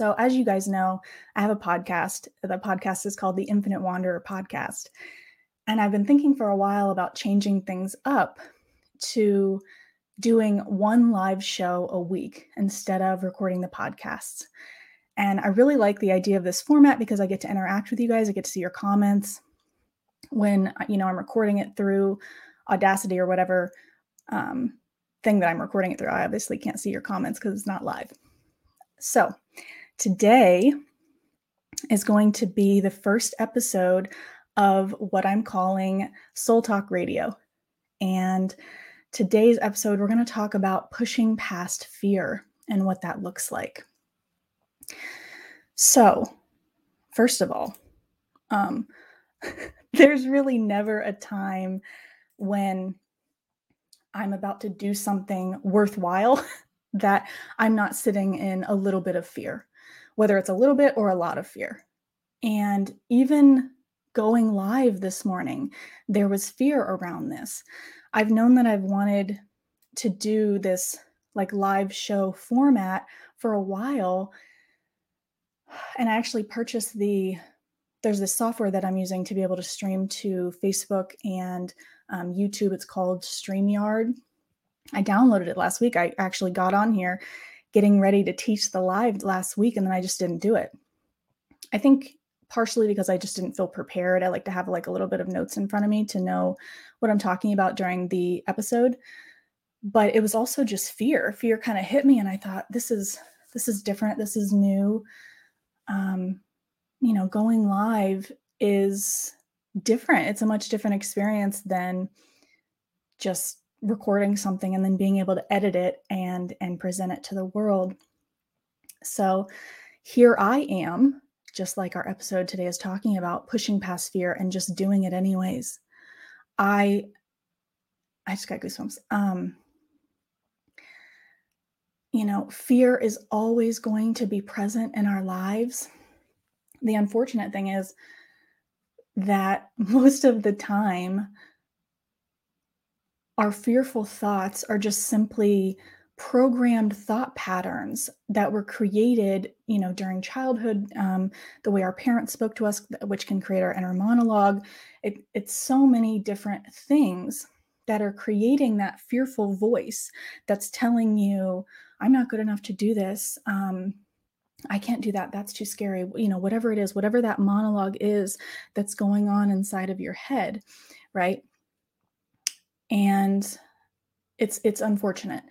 So, as you guys know, I have a podcast. The podcast is called the Infinite Wanderer Podcast. And I've been thinking for a while about changing things up to doing one live show a week instead of recording the podcasts. And I really like the idea of this format because I get to interact with you guys. I get to see your comments when you know I'm recording it through Audacity or whatever um, thing that I'm recording it through. I obviously can't see your comments because it's not live. So Today is going to be the first episode of what I'm calling Soul Talk Radio. And today's episode, we're going to talk about pushing past fear and what that looks like. So, first of all, um, there's really never a time when I'm about to do something worthwhile that I'm not sitting in a little bit of fear whether it's a little bit or a lot of fear. And even going live this morning, there was fear around this. I've known that I've wanted to do this like live show format for a while. And I actually purchased the, there's this software that I'm using to be able to stream to Facebook and um, YouTube. It's called StreamYard. I downloaded it last week. I actually got on here getting ready to teach the live last week and then I just didn't do it. I think partially because I just didn't feel prepared. I like to have like a little bit of notes in front of me to know what I'm talking about during the episode. But it was also just fear. Fear kind of hit me and I thought this is this is different. This is new. Um you know, going live is different. It's a much different experience than just recording something and then being able to edit it and and present it to the world. So here i am just like our episode today is talking about pushing past fear and just doing it anyways. I i just got goosebumps. Um you know fear is always going to be present in our lives. The unfortunate thing is that most of the time our fearful thoughts are just simply programmed thought patterns that were created you know during childhood um, the way our parents spoke to us which can create our inner monologue. It, it's so many different things that are creating that fearful voice that's telling you i'm not good enough to do this. Um, i can't do that. That's too scary. You know whatever it is whatever that monologue is that's going on inside of your head right and it's it's unfortunate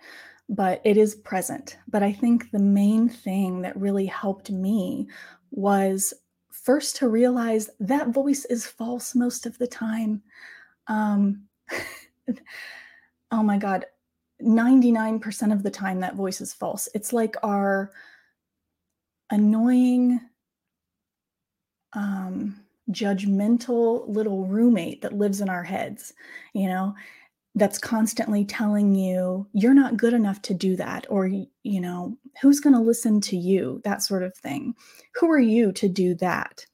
but it is present. But i think the main thing that really helped me was first to realize that voice is false most of the time. Um oh my god 99% of the time that voice is false. It's like our annoying um judgmental little roommate that lives in our heads you know that's constantly telling you you're not good enough to do that or you know who's going to listen to you that sort of thing who are you to do that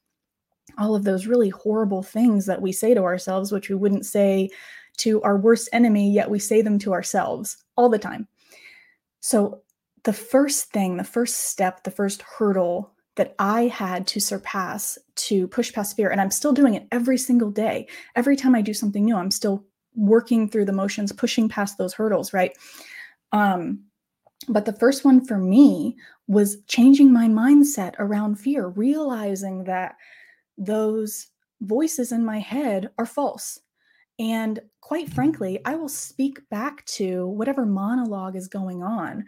all of those really horrible things that we say to ourselves which we wouldn't say to our worst enemy yet we say them to ourselves all the time so the first thing the first step the first hurdle that I had to surpass to push past fear. And I'm still doing it every single day. Every time I do something new, I'm still working through the motions, pushing past those hurdles, right? Um, but the first one for me was changing my mindset around fear, realizing that those voices in my head are false. And quite frankly, I will speak back to whatever monologue is going on.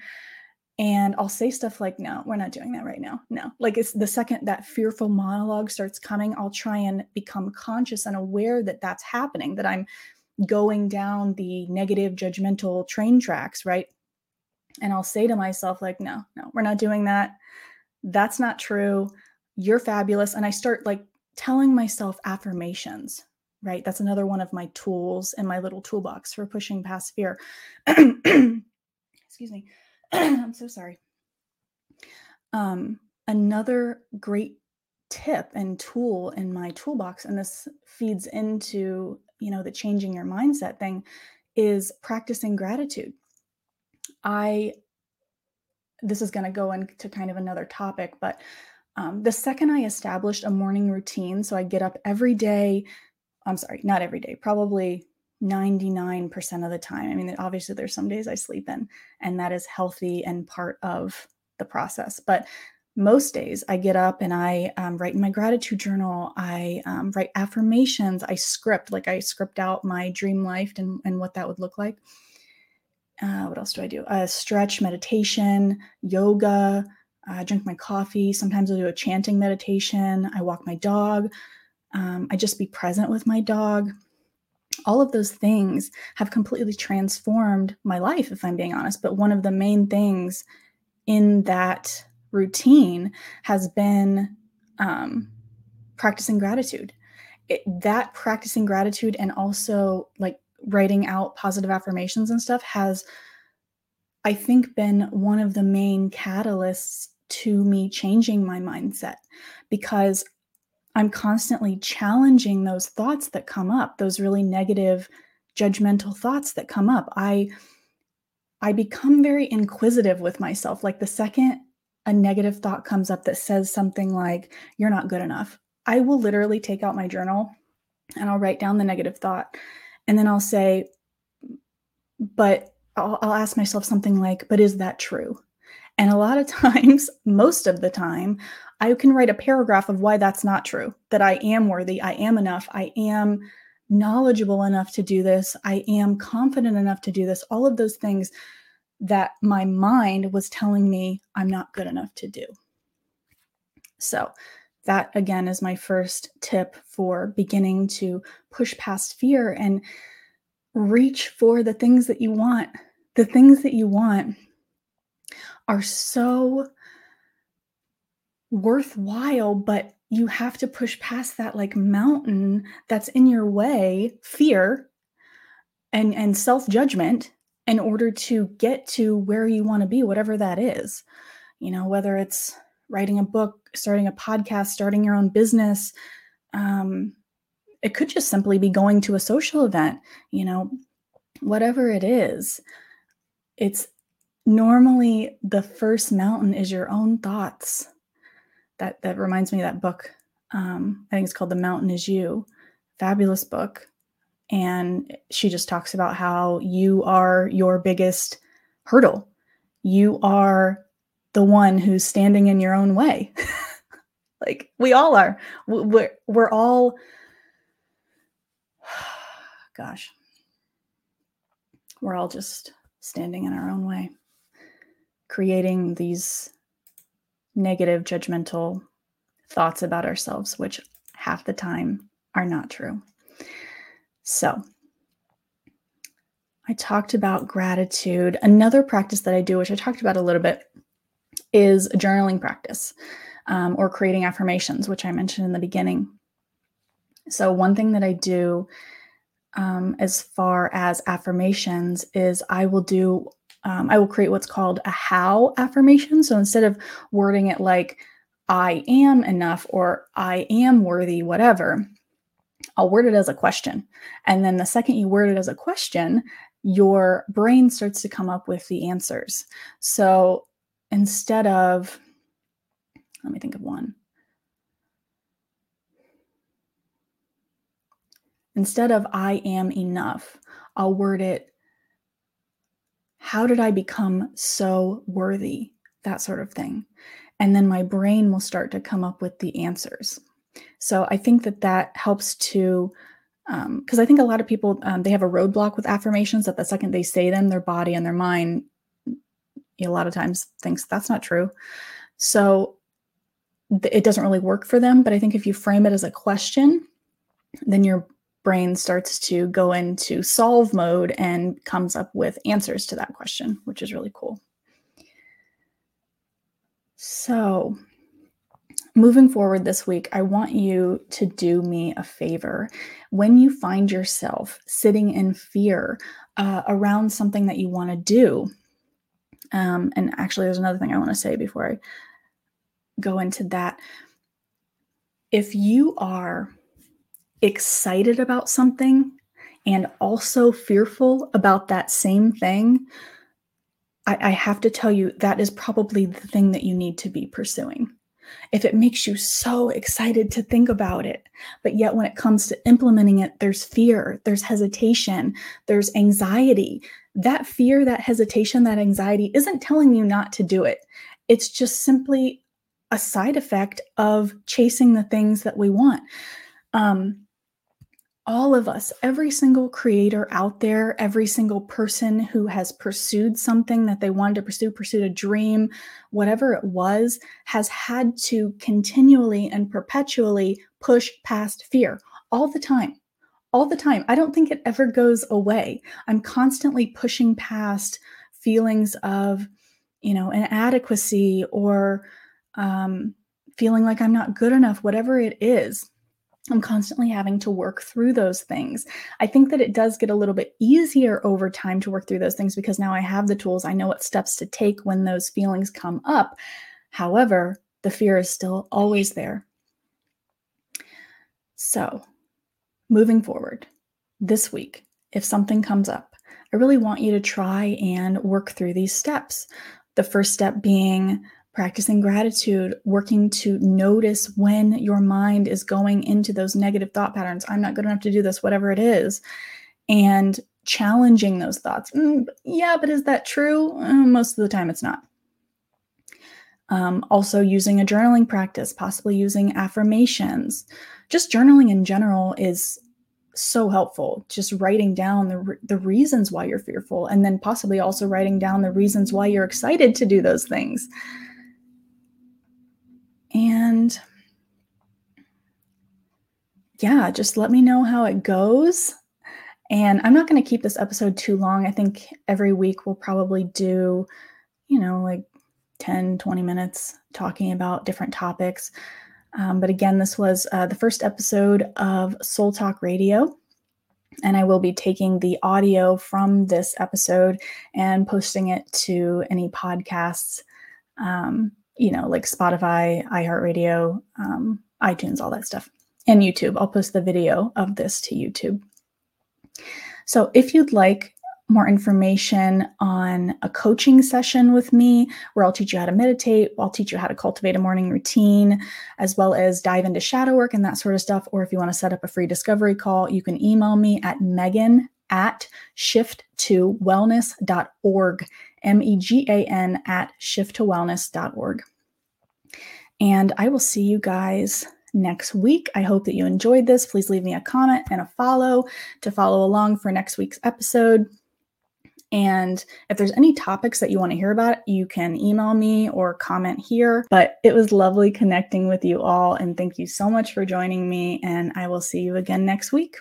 And I'll say stuff like, no, we're not doing that right now. No. Like it's the second that fearful monologue starts coming, I'll try and become conscious and aware that that's happening, that I'm going down the negative judgmental train tracks, right? And I'll say to myself, like, no, no, we're not doing that. That's not true. You're fabulous. And I start like telling myself affirmations, right? That's another one of my tools in my little toolbox for pushing past fear. Excuse me. I'm so sorry. Um, another great tip and tool in my toolbox, and this feeds into you know the changing your mindset thing is practicing gratitude i this is going to go into kind of another topic, but um, the second I established a morning routine, so I get up every day, I'm sorry, not every day, probably 99% of the time. I mean, obviously, there's some days I sleep in, and that is healthy and part of the process. But most days I get up and I um, write in my gratitude journal. I um, write affirmations. I script, like I script out my dream life and, and what that would look like. Uh, what else do I do? Uh, stretch, meditation, yoga. I drink my coffee. Sometimes I'll do a chanting meditation. I walk my dog. Um, I just be present with my dog. All of those things have completely transformed my life, if I'm being honest. But one of the main things in that routine has been um, practicing gratitude. It, that practicing gratitude and also like writing out positive affirmations and stuff has, I think, been one of the main catalysts to me changing my mindset because I'm constantly challenging those thoughts that come up, those really negative, judgmental thoughts that come up. I I become very inquisitive with myself. Like the second a negative thought comes up that says something like, You're not good enough, I will literally take out my journal and I'll write down the negative thought. And then I'll say, But I'll, I'll ask myself something like, But is that true? And a lot of times, most of the time, I can write a paragraph of why that's not true, that I am worthy, I am enough, I am knowledgeable enough to do this, I am confident enough to do this, all of those things that my mind was telling me I'm not good enough to do. So, that again is my first tip for beginning to push past fear and reach for the things that you want. The things that you want are so worthwhile, but you have to push past that like mountain that's in your way, fear and and self-judgment in order to get to where you want to be, whatever that is. You know, whether it's writing a book, starting a podcast, starting your own business. Um, it could just simply be going to a social event, you know, whatever it is. It's normally the first mountain is your own thoughts. That that reminds me of that book. Um, I think it's called The Mountain Is You. Fabulous book and she just talks about how you are your biggest hurdle. You are the one who's standing in your own way. like we all are. We're, we're all, gosh, we're all just standing in our own way, creating these negative, judgmental thoughts about ourselves, which half the time are not true. So, I talked about gratitude. Another practice that I do, which I talked about a little bit, is a journaling practice um, or creating affirmations, which I mentioned in the beginning. So, one thing that I do um, as far as affirmations is I will do, um, I will create what's called a how affirmation. So, instead of wording it like, I am enough or I am worthy, whatever, I'll word it as a question. And then the second you word it as a question, your brain starts to come up with the answers. So instead of, let me think of one. Instead of I am enough, I'll word it, how did I become so worthy? That sort of thing. And then my brain will start to come up with the answers. So I think that that helps to, because um, I think a lot of people um, they have a roadblock with affirmations that the second they say them, their body and their mind, a lot of times thinks that's not true. So th- it doesn't really work for them. But I think if you frame it as a question, then your brain starts to go into solve mode and comes up with answers to that question, which is really cool. So, moving forward this week, I want you to do me a favor. When you find yourself sitting in fear uh, around something that you want to do, um, and actually, there's another thing I want to say before I go into that. If you are excited about something and also fearful about that same thing, I, I have to tell you that is probably the thing that you need to be pursuing if it makes you so excited to think about it. But yet, when it comes to implementing it, there's fear, there's hesitation, there's anxiety. That fear, that hesitation, that anxiety isn't telling you not to do it. It's just simply a side effect of chasing the things that we want. Um, all of us, every single creator out there, every single person who has pursued something that they wanted to pursue, pursued a dream, whatever it was, has had to continually and perpetually push past fear all the time. All the time. I don't think it ever goes away. I'm constantly pushing past feelings of, you know, inadequacy or um, feeling like I'm not good enough, whatever it is I'm constantly having to work through those things. I think that it does get a little bit easier over time to work through those things because now I have the tools. I know what steps to take when those feelings come up. However, the fear is still always there. So, moving forward, this week, if something comes up, I really want you to try and work through these steps. The first step being practicing gratitude, working to notice when your mind is going into those negative thought patterns. I'm not good enough to do this, whatever it is, and challenging those thoughts. Mm, yeah, but is that true? Mm, most of the time, it's not. Um, also, using a journaling practice, possibly using affirmations. Just journaling in general is so helpful. Just writing down the, the reasons why you're fearful, and then possibly also writing down the reasons why you're excited to do those things. And yeah, just let me know how it goes. And I'm not going to keep this episode too long. I think every week we'll probably do, you know, like 10, 20 minutes talking about different topics. Um, but again, this was uh, the first episode of Soul Talk Radio. And I will be taking the audio from this episode and posting it to any podcasts um, you know, like Spotify, iHeartRadio, um, iTunes, all that stuff, and YouTube. I'll post the video of this to YouTube. So if you'd like more information on a coaching session with me where I'll teach you how to meditate, I'll teach you how to cultivate a morning routine, as well as dive into shadow work and that sort of stuff. Or if you want to set up a free discovery call, you can email me at megan at shift2wellness.org. M E G A N at shift2wellness.org. And I will see you guys next week. I hope that you enjoyed this. Please leave me a comment and a follow to follow along for next week's episode. And if there's any topics that you want to hear about, you can email me or comment here. But it was lovely connecting with you all. And thank you so much for joining me. And I will see you again next week.